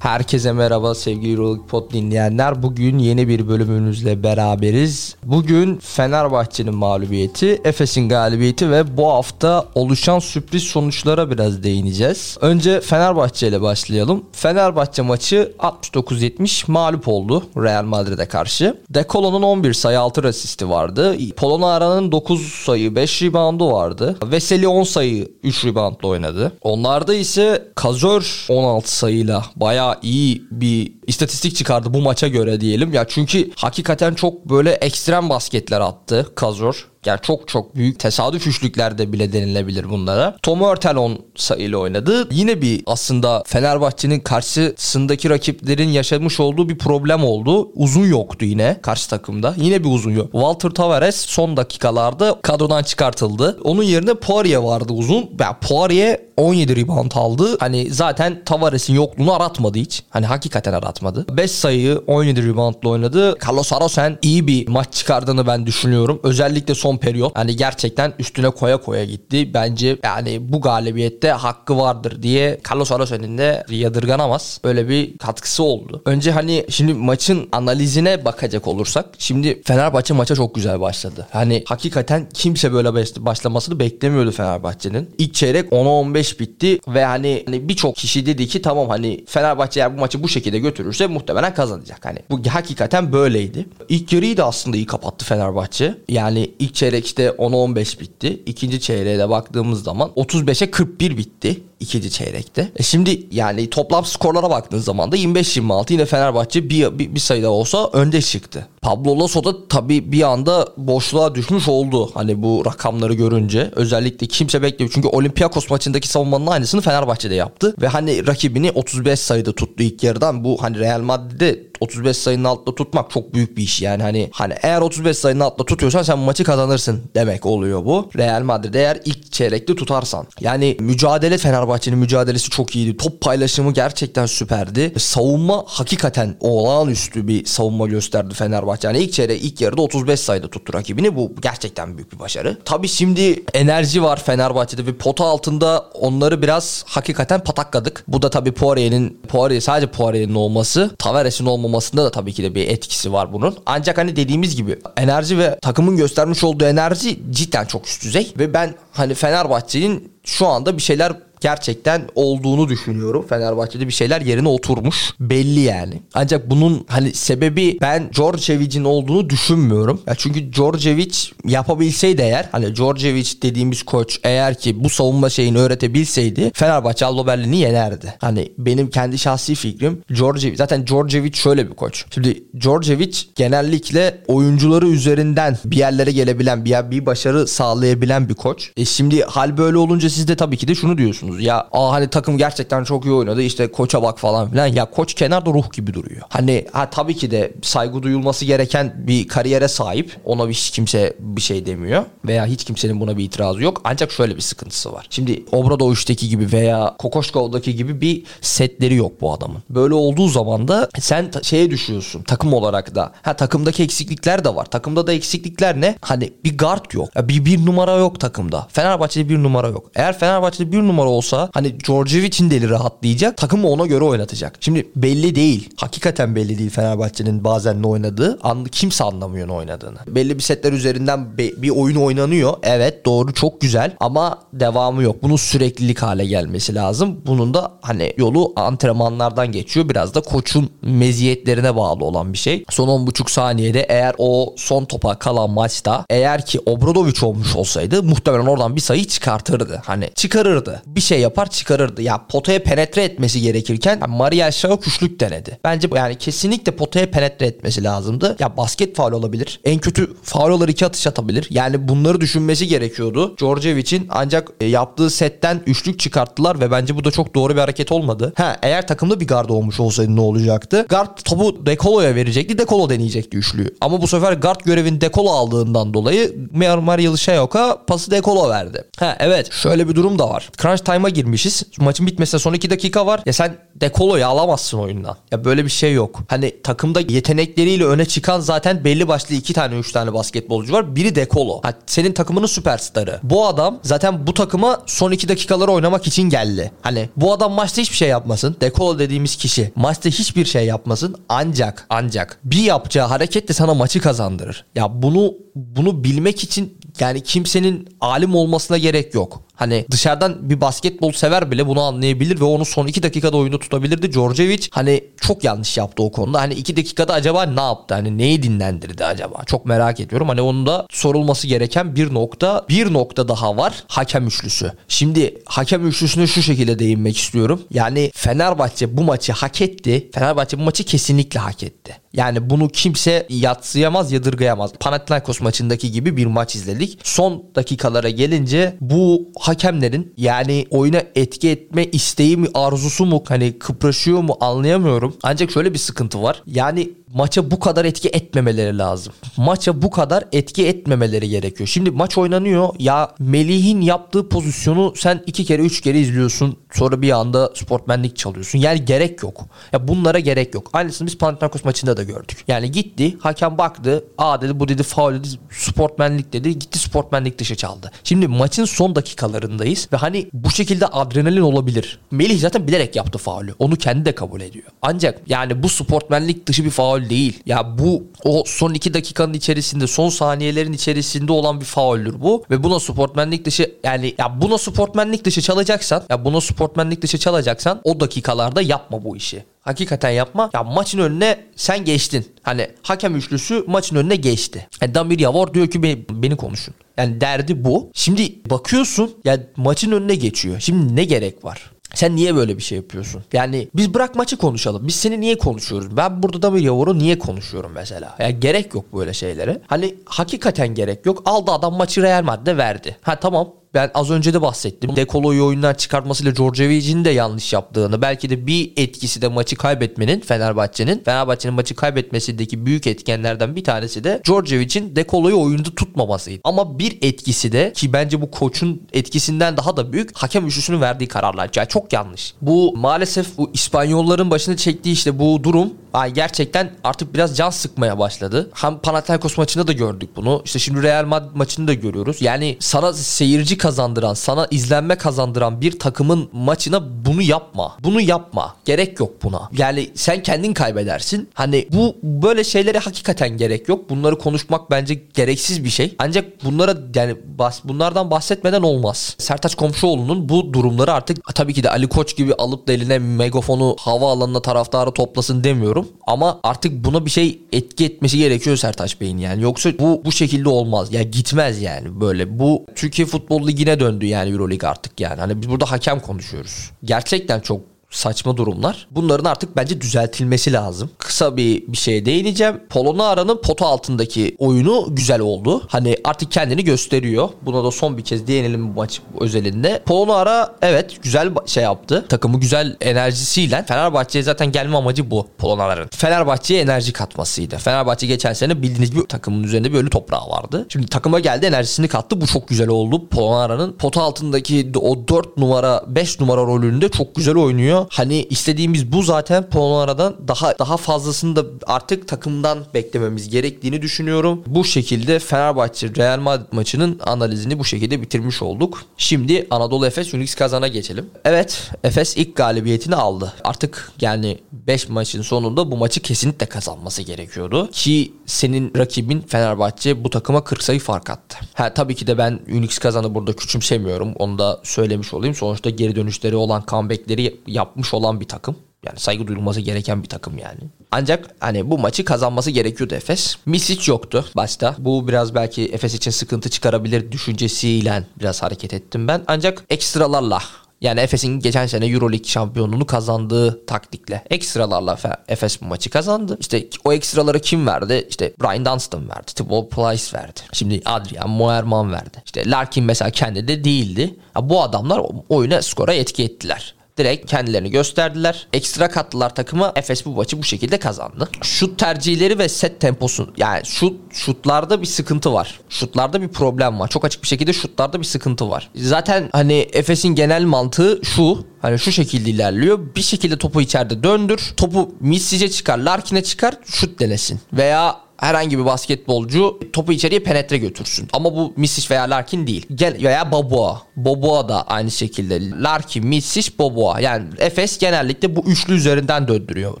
Herkese merhaba sevgili Euroleague Pod dinleyenler. Bugün yeni bir bölümümüzle beraberiz. Bugün Fenerbahçe'nin mağlubiyeti, Efes'in galibiyeti ve bu hafta oluşan sürpriz sonuçlara biraz değineceğiz. Önce Fenerbahçe ile başlayalım. Fenerbahçe maçı 69-70 mağlup oldu Real Madrid'e karşı. Dekolo'nun 11 sayı 6 asisti vardı. Polonara'nın 9 sayı 5 reboundu vardı. Veseli 10 sayı 3 reboundla oynadı. Onlarda ise Kazör 16 sayıyla bayağı iyi bir istatistik çıkardı bu maça göre diyelim. Ya çünkü hakikaten çok böyle ekstrem basketler attı Kazor. Yani çok çok büyük tesadüf üçlüklerde bile denilebilir bunlara. Tom 10 sayıyla oynadı. Yine bir aslında Fenerbahçe'nin karşısındaki rakiplerin yaşamış olduğu bir problem oldu. Uzun yoktu yine karşı takımda. Yine bir uzun yok. Walter Tavares son dakikalarda kadrodan çıkartıldı. Onun yerine Poirier vardı uzun. Yani Poirier 17 rebound aldı. Hani zaten Tavares'in yokluğunu aratmadı hiç. Hani hakikaten aratmadı. 5 sayı 17 reboundla oynadı. Carlos Arosen iyi bir maç çıkardığını ben düşünüyorum. Özellikle son periyot. Hani gerçekten üstüne koya koya gitti. Bence yani bu galibiyette hakkı vardır diye Carlos Arosen'in de yadırganamaz. Böyle bir katkısı oldu. Önce hani şimdi maçın analizine bakacak olursak. Şimdi Fenerbahçe maça çok güzel başladı. Hani hakikaten kimse böyle başlamasını beklemiyordu Fenerbahçe'nin. İlk çeyrek 10'a 15 bitti ve hani, hani birçok kişi dedi ki tamam hani Fenerbahçe eğer bu maçı bu şekilde götürürse muhtemelen kazanacak. Hani bu hakikaten böyleydi. İlk yarıyı da aslında iyi kapattı Fenerbahçe. Yani ilk çeyrek işte 10'a 15 bitti. İkinci çeyreğe de baktığımız zaman 35'e 41 bitti ikinci çeyrekte. E şimdi yani toplam skorlara baktığınız zaman da 25-26 yine Fenerbahçe bir, bir, bir sayıda olsa önde çıktı. Pablo Lasso da tabii bir anda boşluğa düşmüş oldu. Hani bu rakamları görünce. Özellikle kimse beklemiyor. Çünkü Olympiakos maçındaki savunmanın aynısını Fenerbahçe'de yaptı. Ve hani rakibini 35 sayıda tuttu ilk yarıdan. Bu hani Real Madrid'de 35 sayının altında tutmak çok büyük bir iş yani hani hani eğer 35 sayının altında tutuyorsan sen maçı kazanırsın demek oluyor bu. Real Madrid eğer ilk çeyrekte tutarsan. Yani mücadele Fenerbahçe'nin mücadelesi çok iyiydi. Top paylaşımı gerçekten süperdi. Savunma hakikaten olağanüstü bir savunma gösterdi Fenerbahçe. Yani ilk çeyrek ilk yarıda 35 sayıda tuttu rakibini. Bu gerçekten büyük bir başarı. Tabii şimdi enerji var Fenerbahçe'de ve pota altında onları biraz hakikaten patakladık. Bu da tabii Poirier'in Poirier sadece Poirier'in olması, Tavares'in olması olmamasında da tabii ki de bir etkisi var bunun. Ancak hani dediğimiz gibi enerji ve takımın göstermiş olduğu enerji cidden çok üst düzey ve ben hani Fenerbahçe'nin şu anda bir şeyler gerçekten olduğunu düşünüyorum. Fenerbahçe'de bir şeyler yerine oturmuş. Belli yani. Ancak bunun hani sebebi ben Djordjevic'in olduğunu düşünmüyorum. Ya çünkü Djordjevic yapabilseydi eğer hani Djordjevic dediğimiz koç eğer ki bu savunma şeyini öğretebilseydi Fenerbahçe Alba Berlin'i yenerdi. Hani benim kendi şahsi fikrim Djordjevic zaten Djordjevic şöyle bir koç. Şimdi Djordjevic genellikle oyuncuları üzerinden bir yerlere gelebilen bir, bir başarı sağlayabilen bir koç. E şimdi hal böyle olunca siz de tabii ki de şunu diyorsunuz diyorsunuz. Ya aa hani takım gerçekten çok iyi oynadı işte koça bak falan filan. Ya koç kenarda ruh gibi duruyor. Hani ha tabii ki de saygı duyulması gereken bir kariyere sahip. Ona hiç kimse bir şey demiyor. Veya hiç kimsenin buna bir itirazı yok. Ancak şöyle bir sıkıntısı var. Şimdi Obradoviç'teki gibi veya Kokoşkov'daki gibi bir setleri yok bu adamın. Böyle olduğu zaman da sen şeye düşüyorsun takım olarak da. Ha takımdaki eksiklikler de var. Takımda da eksiklikler ne? Hani bir guard yok. Ya bir bir numara yok takımda. Fenerbahçe'de bir numara yok. Eğer Fenerbahçe'de bir numara olsa hani Djordjevic'in de eli rahatlayacak. Takımı ona göre oynatacak. Şimdi belli değil. Hakikaten belli değil Fenerbahçe'nin bazen ne oynadığı. An, kimse anlamıyor ne oynadığını. Belli bir setler üzerinden be, bir oyun oynanıyor. Evet doğru çok güzel ama devamı yok. Bunun süreklilik hale gelmesi lazım. Bunun da hani yolu antrenmanlardan geçiyor. Biraz da koçun meziyetlerine bağlı olan bir şey. Son 10.5 saniyede eğer o son topa kalan maçta eğer ki Obradoviç olmuş olsaydı muhtemelen oradan bir sayı çıkartırdı. Hani çıkarırdı. Bir şey yapar çıkarırdı. Ya potaya penetre etmesi gerekirken yani Mariel Şahı kuşluk denedi. Bence yani kesinlikle potaya penetre etmesi lazımdı. Ya basket faul olabilir. En kötü faul olur iki atış atabilir. Yani bunları düşünmesi gerekiyordu. Djordjevic'in ancak e, yaptığı setten üçlük çıkarttılar ve bence bu da çok doğru bir hareket olmadı. Ha eğer takımda bir guard olmuş olsaydı ne olacaktı? Guard topu Dekolo'ya verecekti. Dekolo deneyecekti üçlüyü. Ama bu sefer guard görevini Dekolo aldığından dolayı Mariel Şayok'a pası Dekolo verdi. Ha evet şöyle bir durum da var. Crunch time time'a girmişiz. Maçın bitmesine son 2 dakika var. Ya sen Dekolo'yu alamazsın oyundan. Ya böyle bir şey yok. Hani takımda yetenekleriyle öne çıkan zaten belli başlı iki tane üç tane basketbolcu var. Biri Dekolo. Ha, senin takımının süperstarı. Bu adam zaten bu takıma son 2 dakikaları oynamak için geldi. Hani bu adam maçta hiçbir şey yapmasın. Dekolo dediğimiz kişi maçta hiçbir şey yapmasın. Ancak ancak bir yapacağı hareket de sana maçı kazandırır. Ya bunu bunu bilmek için yani kimsenin alim olmasına gerek yok. Hani dışarıdan bir basketbol sever bile bunu anlayabilir ve onu son 2 dakikada oyunu tutabilirdi. Djordjevic hani çok yanlış yaptı o konuda. Hani 2 dakikada acaba ne yaptı? Hani neyi dinlendirdi acaba? Çok merak ediyorum. Hani onun da sorulması gereken bir nokta. Bir nokta daha var. Hakem üçlüsü. Şimdi hakem üçlüsüne şu şekilde değinmek istiyorum. Yani Fenerbahçe bu maçı hak etti. Fenerbahçe bu maçı kesinlikle hak etti. Yani bunu kimse yatsıyamaz, yadırgayamaz. Panathinaikos maçındaki gibi bir maç izledik. Son dakikalara gelince bu hakemlerin yani oyuna etki etme isteği mi, arzusu mu, hani kıpraşıyor mu anlayamıyorum. Ancak şöyle bir sıkıntı var. Yani maça bu kadar etki etmemeleri lazım. Maça bu kadar etki etmemeleri gerekiyor. Şimdi maç oynanıyor. Ya Melih'in yaptığı pozisyonu sen iki kere üç kere izliyorsun. Sonra bir anda sportmenlik çalıyorsun. Yani gerek yok. Ya bunlara gerek yok. Aynısını biz Panathinaikos maçında da gördük. Yani gitti hakem baktı. Aa dedi bu dedi faul dedi sportmenlik dedi. Gitti sportmenlik dışı çaldı. Şimdi maçın son dakikalarındayız ve hani bu şekilde adrenalin olabilir. Melih zaten bilerek yaptı faulü. Onu kendi de kabul ediyor. Ancak yani bu sportmenlik dışı bir faul değil. Ya bu o son iki dakikanın içerisinde son saniyelerin içerisinde olan bir fauldür bu. Ve buna sportmenlik dışı yani ya buna sportmenlik dışı çalacaksan ya buna sportmenlik dışı çalacaksan o dakikalarda yapma bu işi. Hakikaten yapma. Ya maçın önüne sen geçtin. Hani hakem üçlüsü maçın önüne geçti. Yani Damir Yavor diyor ki beni konuşun. Yani derdi bu. Şimdi bakıyorsun ya maçın önüne geçiyor. Şimdi ne gerek var? Sen niye böyle bir şey yapıyorsun? Yani biz bırak maçı konuşalım. Biz seni niye konuşuyoruz? Ben burada da bir yavru niye konuşuyorum mesela? Ya yani gerek yok böyle şeylere. Hani hakikaten gerek yok. Aldı adam maçı Real Madrid'e verdi. Ha tamam ben az önce de bahsettim. Dekolo'yu oyundan çıkartmasıyla Djordjevic'in de yanlış yaptığını belki de bir etkisi de maçı kaybetmenin Fenerbahçe'nin Fenerbahçe'nin maçı kaybetmesindeki büyük etkenlerden bir tanesi de Djordjevic'in Dekolo'yu oyunda tutmamasıydı. Ama bir etkisi de ki bence bu koçun etkisinden daha da büyük hakem üçlüsünün verdiği kararlar. Yani çok yanlış. Bu maalesef bu İspanyolların başını çektiği işte bu durum Ay gerçekten artık biraz can sıkmaya başladı. Hem Panathinaikos maçında da gördük bunu. İşte şimdi Real Madrid maçını da görüyoruz. Yani sana seyirci kazandıran, sana izlenme kazandıran bir takımın maçına bunu yapma. Bunu yapma. Gerek yok buna. Yani sen kendin kaybedersin. Hani bu böyle şeylere hakikaten gerek yok. Bunları konuşmak bence gereksiz bir şey. Ancak bunlara yani bas, bunlardan bahsetmeden olmaz. Sertaç Komşuoğlu'nun bu durumları artık tabii ki de Ali Koç gibi alıp da eline megafonu hava alanına taraftarı toplasın demiyorum. Ama artık buna bir şey etki etmesi gerekiyor Sertaç Bey'in yani. Yoksa bu bu şekilde olmaz. Ya gitmez yani böyle. Bu Türkiye Futbol Ligi'ne döndü yani Euroleague artık yani. Hani biz burada hakem konuşuyoruz. Gerçekten çok saçma durumlar. Bunların artık bence düzeltilmesi lazım. Kısa bir bir şeye değineceğim. Polonara'nın pota altındaki oyunu güzel oldu. Hani artık kendini gösteriyor. Buna da son bir kez değinelim bu maç özelinde. Polonara evet güzel şey yaptı. Takımı güzel enerjisiyle. Fenerbahçe'ye zaten gelme amacı bu Polonara'nın. Fenerbahçe'ye enerji katmasıydı. Fenerbahçe geçen sene bildiğiniz bir takımın üzerinde ölü toprağı vardı. Şimdi takıma geldi enerjisini kattı. Bu çok güzel oldu. Polonara'nın pota altındaki o 4 numara 5 numara rolünde çok güzel oynuyor oynuyor. Hani istediğimiz bu zaten Polonara'dan daha daha fazlasını da artık takımdan beklememiz gerektiğini düşünüyorum. Bu şekilde Fenerbahçe Real Madrid maçının analizini bu şekilde bitirmiş olduk. Şimdi Anadolu Efes Unix kazana geçelim. Evet Efes ilk galibiyetini aldı. Artık yani 5 maçın sonunda bu maçı kesinlikle kazanması gerekiyordu. Ki senin rakibin Fenerbahçe bu takıma 40 sayı fark attı. Ha, tabii ki de ben Unix kazanı burada küçümsemiyorum. Onu da söylemiş olayım. Sonuçta geri dönüşleri olan comebackleri yap yapmış olan bir takım. Yani saygı duyulması gereken bir takım yani. Ancak hani bu maçı kazanması gerekiyordu Efes. Misic yoktu başta. Bu biraz belki Efes için sıkıntı çıkarabilir düşüncesiyle biraz hareket ettim ben. Ancak ekstralarla yani Efes'in geçen sene Euroleague şampiyonluğunu kazandığı taktikle ekstralarla Efes bu maçı kazandı. İşte o ekstraları kim verdi? İşte Brian Dunstan verdi. Thibaut Price verdi. Şimdi Adrian Moerman verdi. İşte Larkin mesela kendi de değildi. Ya bu adamlar oyuna skora etki ettiler. Direkt kendilerini gösterdiler. Ekstra kattılar takıma. Efes bu maçı bu şekilde kazandı. Şut tercihleri ve set temposu yani şut şutlarda bir sıkıntı var. Şutlarda bir problem var. Çok açık bir şekilde şutlarda bir sıkıntı var. Zaten hani Efes'in genel mantığı şu. Hani şu şekilde ilerliyor. Bir şekilde topu içeride döndür. Topu Missic'e çıkar, Larkin'e çıkar, şut denesin. Veya herhangi bir basketbolcu topu içeriye penetre götürsün. Ama bu Misic veya Larkin değil. Gel veya Boboa. Boboa da aynı şekilde. Larkin, Misic, Boboa. Yani Efes genellikle bu üçlü üzerinden döndürüyor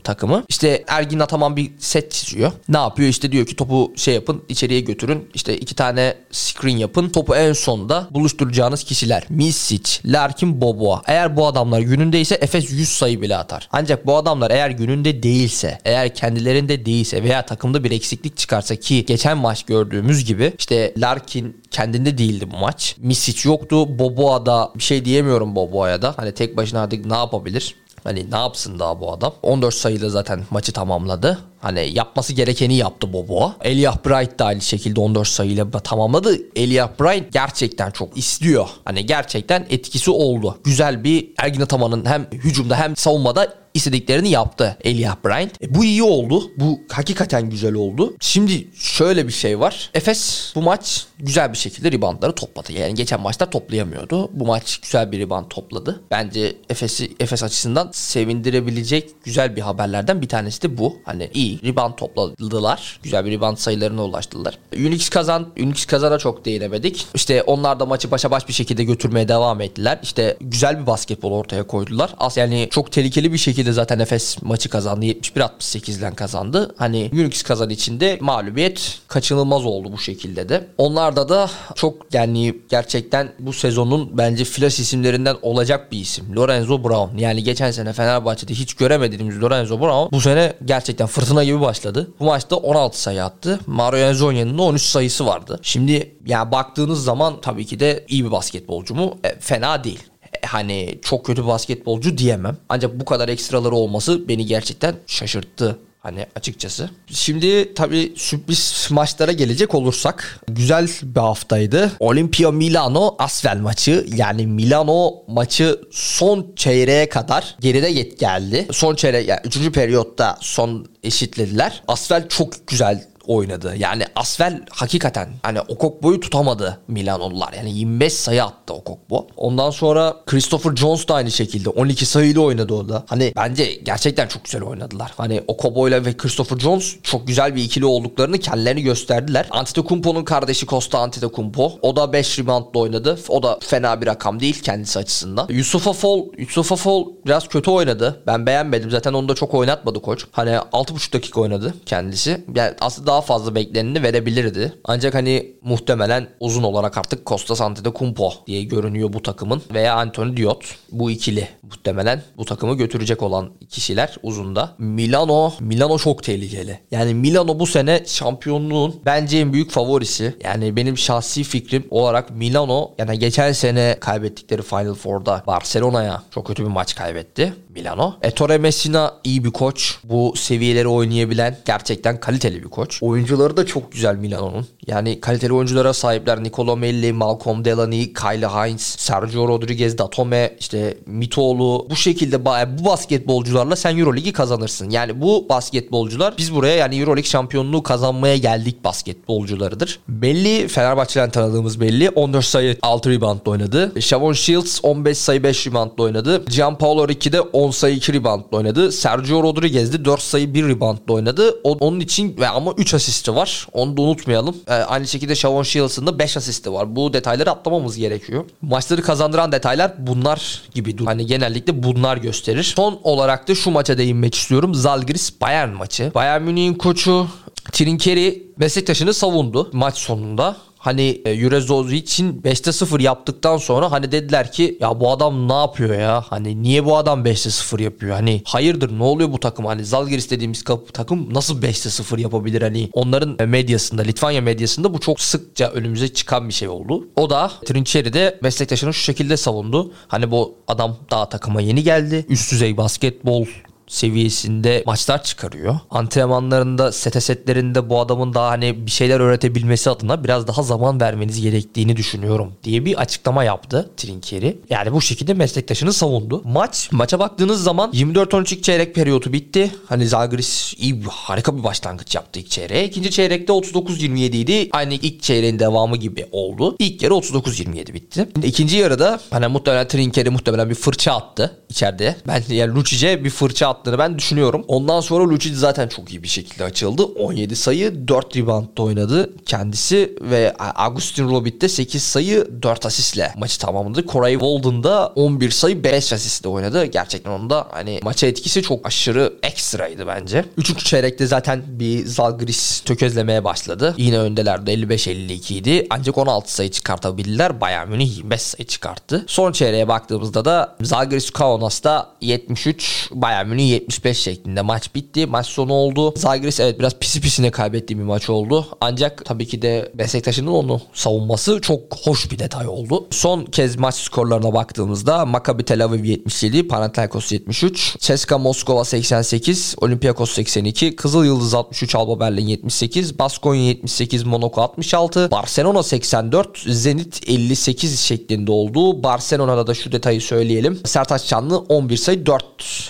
takımı. İşte Ergin Ataman bir set çiziyor. Ne yapıyor? İşte diyor ki topu şey yapın, içeriye götürün. İşte iki tane screen yapın. Topu en sonda buluşturacağınız kişiler. Misic, Larkin, Boboa. Eğer bu adamlar günündeyse Efes 100 sayı bile atar. Ancak bu adamlar eğer gününde değilse, eğer kendilerinde değilse veya takımda bir eksiklik eksiklik çıkarsa ki geçen maç gördüğümüz gibi işte Larkin kendinde değildi bu maç. Misic yoktu. Boboa da bir şey diyemiyorum Boboa'ya da. Hani tek başına artık ne yapabilir? Hani ne yapsın daha bu adam? 14 sayıyla zaten maçı tamamladı. Hani yapması gerekeni yaptı Bobo. Eliah Bright da aynı şekilde 14 sayıyla tamamladı. Eliah Bright gerçekten çok istiyor. Hani gerçekten etkisi oldu. Güzel bir Ergin Ataman'ın hem hücumda hem savunmada istediklerini yaptı Eliah Bryant. E, bu iyi oldu. Bu hakikaten güzel oldu. Şimdi şöyle bir şey var. Efes bu maç güzel bir şekilde reboundları topladı. Yani geçen maçta toplayamıyordu. Bu maç güzel bir rebound topladı. Bence Efes'i Efes açısından sevindirebilecek güzel bir haberlerden bir tanesi de bu. Hani iyi rebound topladılar. Güzel bir rebound sayılarına ulaştılar. Unix kazan, Unix kazana çok değinemedik. İşte onlar da maçı başa baş bir şekilde götürmeye devam ettiler. İşte güzel bir basketbol ortaya koydular. As yani çok tehlikeli bir şekilde zaten Efes maçı kazandı. 71-68'den kazandı. Hani Unix kazan içinde mağlubiyet kaçınılmaz oldu bu şekilde de. Onlarda da çok yani gerçekten bu sezonun bence flash isimlerinden olacak bir isim. Lorenzo Brown. Yani geçen sene Fenerbahçe'de hiç göremediğimiz Lorenzo Brown bu sene gerçekten fırtına gibi başladı. Bu maçta 16 sayı attı. Mario Enzonia'nın da 13 sayısı vardı. Şimdi yani baktığınız zaman tabii ki de iyi bir basketbolcu mu? E, fena değil e, hani çok kötü basketbolcu diyemem. Ancak bu kadar ekstraları olması beni gerçekten şaşırttı. Hani açıkçası. Şimdi tabii sürpriz maçlara gelecek olursak güzel bir haftaydı. Olimpia Milano Asvel maçı yani Milano maçı son çeyreğe kadar geride geldi. Son çeyrek yani 3. periyotta son eşitlediler. Asvel çok güzel oynadı. Yani Asvel hakikaten hani Okokbo'yu tutamadı Milanolular. Yani 25 sayı attı Okokbo. Ondan sonra Christopher Jones da aynı şekilde 12 sayıyla oynadı o. Hani bence gerçekten çok güzel oynadılar. Hani Okobo'yla ve Christopher Jones çok güzel bir ikili olduklarını kendilerini gösterdiler. Antetokounmpo'nun kardeşi Costa Antetokounmpo. O da 5 reboundla oynadı. O da fena bir rakam değil kendisi açısından. Yusuf Afol, Yusuf Afol biraz kötü oynadı. Ben beğenmedim. Zaten onu da çok oynatmadı koç. Hani 6,5 dakika oynadı kendisi. Yani aslında daha daha fazla bekleneni verebilirdi. Ancak hani muhtemelen uzun olarak artık Costa Antetokounmpo diye görünüyor bu takımın veya Anthony Diot bu ikili muhtemelen bu takımı götürecek olan kişiler uzunda. Milano, Milano çok tehlikeli. Yani Milano bu sene şampiyonluğun bence en büyük favorisi. Yani benim şahsi fikrim olarak Milano yani geçen sene kaybettikleri Final Four'da Barcelona'ya çok kötü bir maç kaybetti Milano. Ettore Messina iyi bir koç. Bu seviyeleri oynayabilen gerçekten kaliteli bir koç. Oyuncuları da çok güzel Milano'nun. Yani kaliteli oyunculara sahipler. Nicolo Melli, Malcolm Delaney, Kyle Hines, Sergio Rodriguez, Datome, işte Mitoğlu. Bu şekilde bu basketbolcularla sen Euroligi kazanırsın. Yani bu basketbolcular biz buraya yani Euroleague şampiyonluğu kazanmaya geldik basketbolcularıdır. Belli Fenerbahçe'den tanıdığımız belli. 14 sayı 6 rebound oynadı. Shavon Shields 15 sayı 5 rebound oynadı. Gianpaolo Ricci de 10 sayı 2 rebound oynadı. Sergio Rodriguez de 4 sayı 1 rebound oynadı. O, onun için ve ama 3 asisti var. Onu da unutmayalım. Ee, aynı şekilde Shavon Shields'ın da 5 asisti var. Bu detayları atlamamız gerekiyor. Maçları kazandıran detaylar bunlar gibi. Hani genellikle bunlar gösterir. Son olarak da şu maça değinmek istiyorum. Zalgiris Bayern maçı. Bayern Münih'in koçu Trinkeri meslektaşını savundu maç sonunda hani e, için 5'te 0 yaptıktan sonra hani dediler ki ya bu adam ne yapıyor ya? Hani niye bu adam 5'te 0 yapıyor? Hani hayırdır ne oluyor bu takım? Hani Zalgiris dediğimiz takım nasıl 5'te 0 yapabilir? Hani onların e, medyasında, Litvanya medyasında bu çok sıkça önümüze çıkan bir şey oldu. O da Trinçeri'de meslektaşını şu şekilde savundu. Hani bu adam daha takıma yeni geldi. Üst düzey basketbol seviyesinde maçlar çıkarıyor. Antrenmanlarında, sete setlerinde bu adamın daha hani bir şeyler öğretebilmesi adına biraz daha zaman vermeniz gerektiğini düşünüyorum diye bir açıklama yaptı Trinkeri. Yani bu şekilde meslektaşını savundu. Maç, maça baktığınız zaman 24-13 çeyrek periyodu bitti. Hani Zalgiris iyi harika bir başlangıç yaptı ilk çeyreğe. İkinci çeyrekte 39-27 idi. Aynı ilk çeyreğin devamı gibi oldu. İlk yarı 39-27 bitti. İkinci yarıda hani muhtemelen Trinkeri muhtemelen bir fırça attı içeride. Ben yani Lucic'e bir fırça attığını ben düşünüyorum. Ondan sonra Lucic zaten çok iyi bir şekilde açıldı. 17 sayı 4 reboundda oynadı kendisi ve Agustin Robit de 8 sayı 4 asistle maçı tamamladı. Koray Walden da 11 sayı 5 asistle oynadı. Gerçekten onda hani maça etkisi çok aşırı ekstraydı bence. Üçüncü çeyrekte zaten bir Zalgiris tökezlemeye başladı. Yine öndelerdi 55-52 idi. Ancak 16 sayı çıkartabildiler. Bayern Münih 25 sayı çıkarttı. Son çeyreğe baktığımızda da Zalgiris Kaunas'ta 73, Bayern Münih 75 şeklinde maç bitti. Maç sonu oldu. Zalgiris evet biraz pisi pisine kaybettiği bir maç oldu. Ancak tabii ki de Beşiktaş'ın onu savunması çok hoş bir detay oldu. Son kez maç skorlarına baktığımızda Maccabi Tel Aviv 77, Panathinaikos 73, CSKA Moskova 88, Olympiakos 82, Kızıl Yıldız 63, Alba Berlin 78, Baskonya 78, Monaco 66, Barcelona 84, Zenit 58 şeklinde oldu. Barcelona'da da şu detayı söyleyelim. Sertaç Canlı 11 sayı 4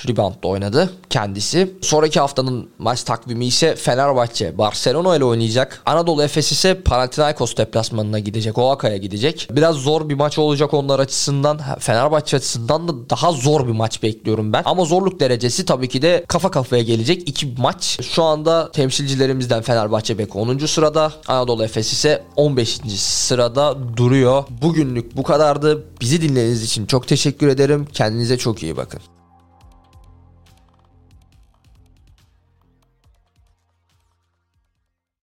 reboundla oynadı kendisi. Sonraki haftanın maç takvimi ise Fenerbahçe Barcelona ile oynayacak. Anadolu Efes ise Panathinaikos deplasmanına gidecek. Oaka'ya gidecek. Biraz zor bir maç olacak onlar açısından. Fenerbahçe açısından da daha zor bir maç bekliyorum ben. Ama zorluk derecesi tabii ki de kafa kafaya gelecek iki maç. Şu anda temsilcilerimizden Fenerbahçe Beko 10. sırada. Anadolu Efes ise 15. sırada duruyor. Bugünlük bu kadardı. Bizi dinlediğiniz için çok teşekkür ederim. Kendinize çok iyi bakın.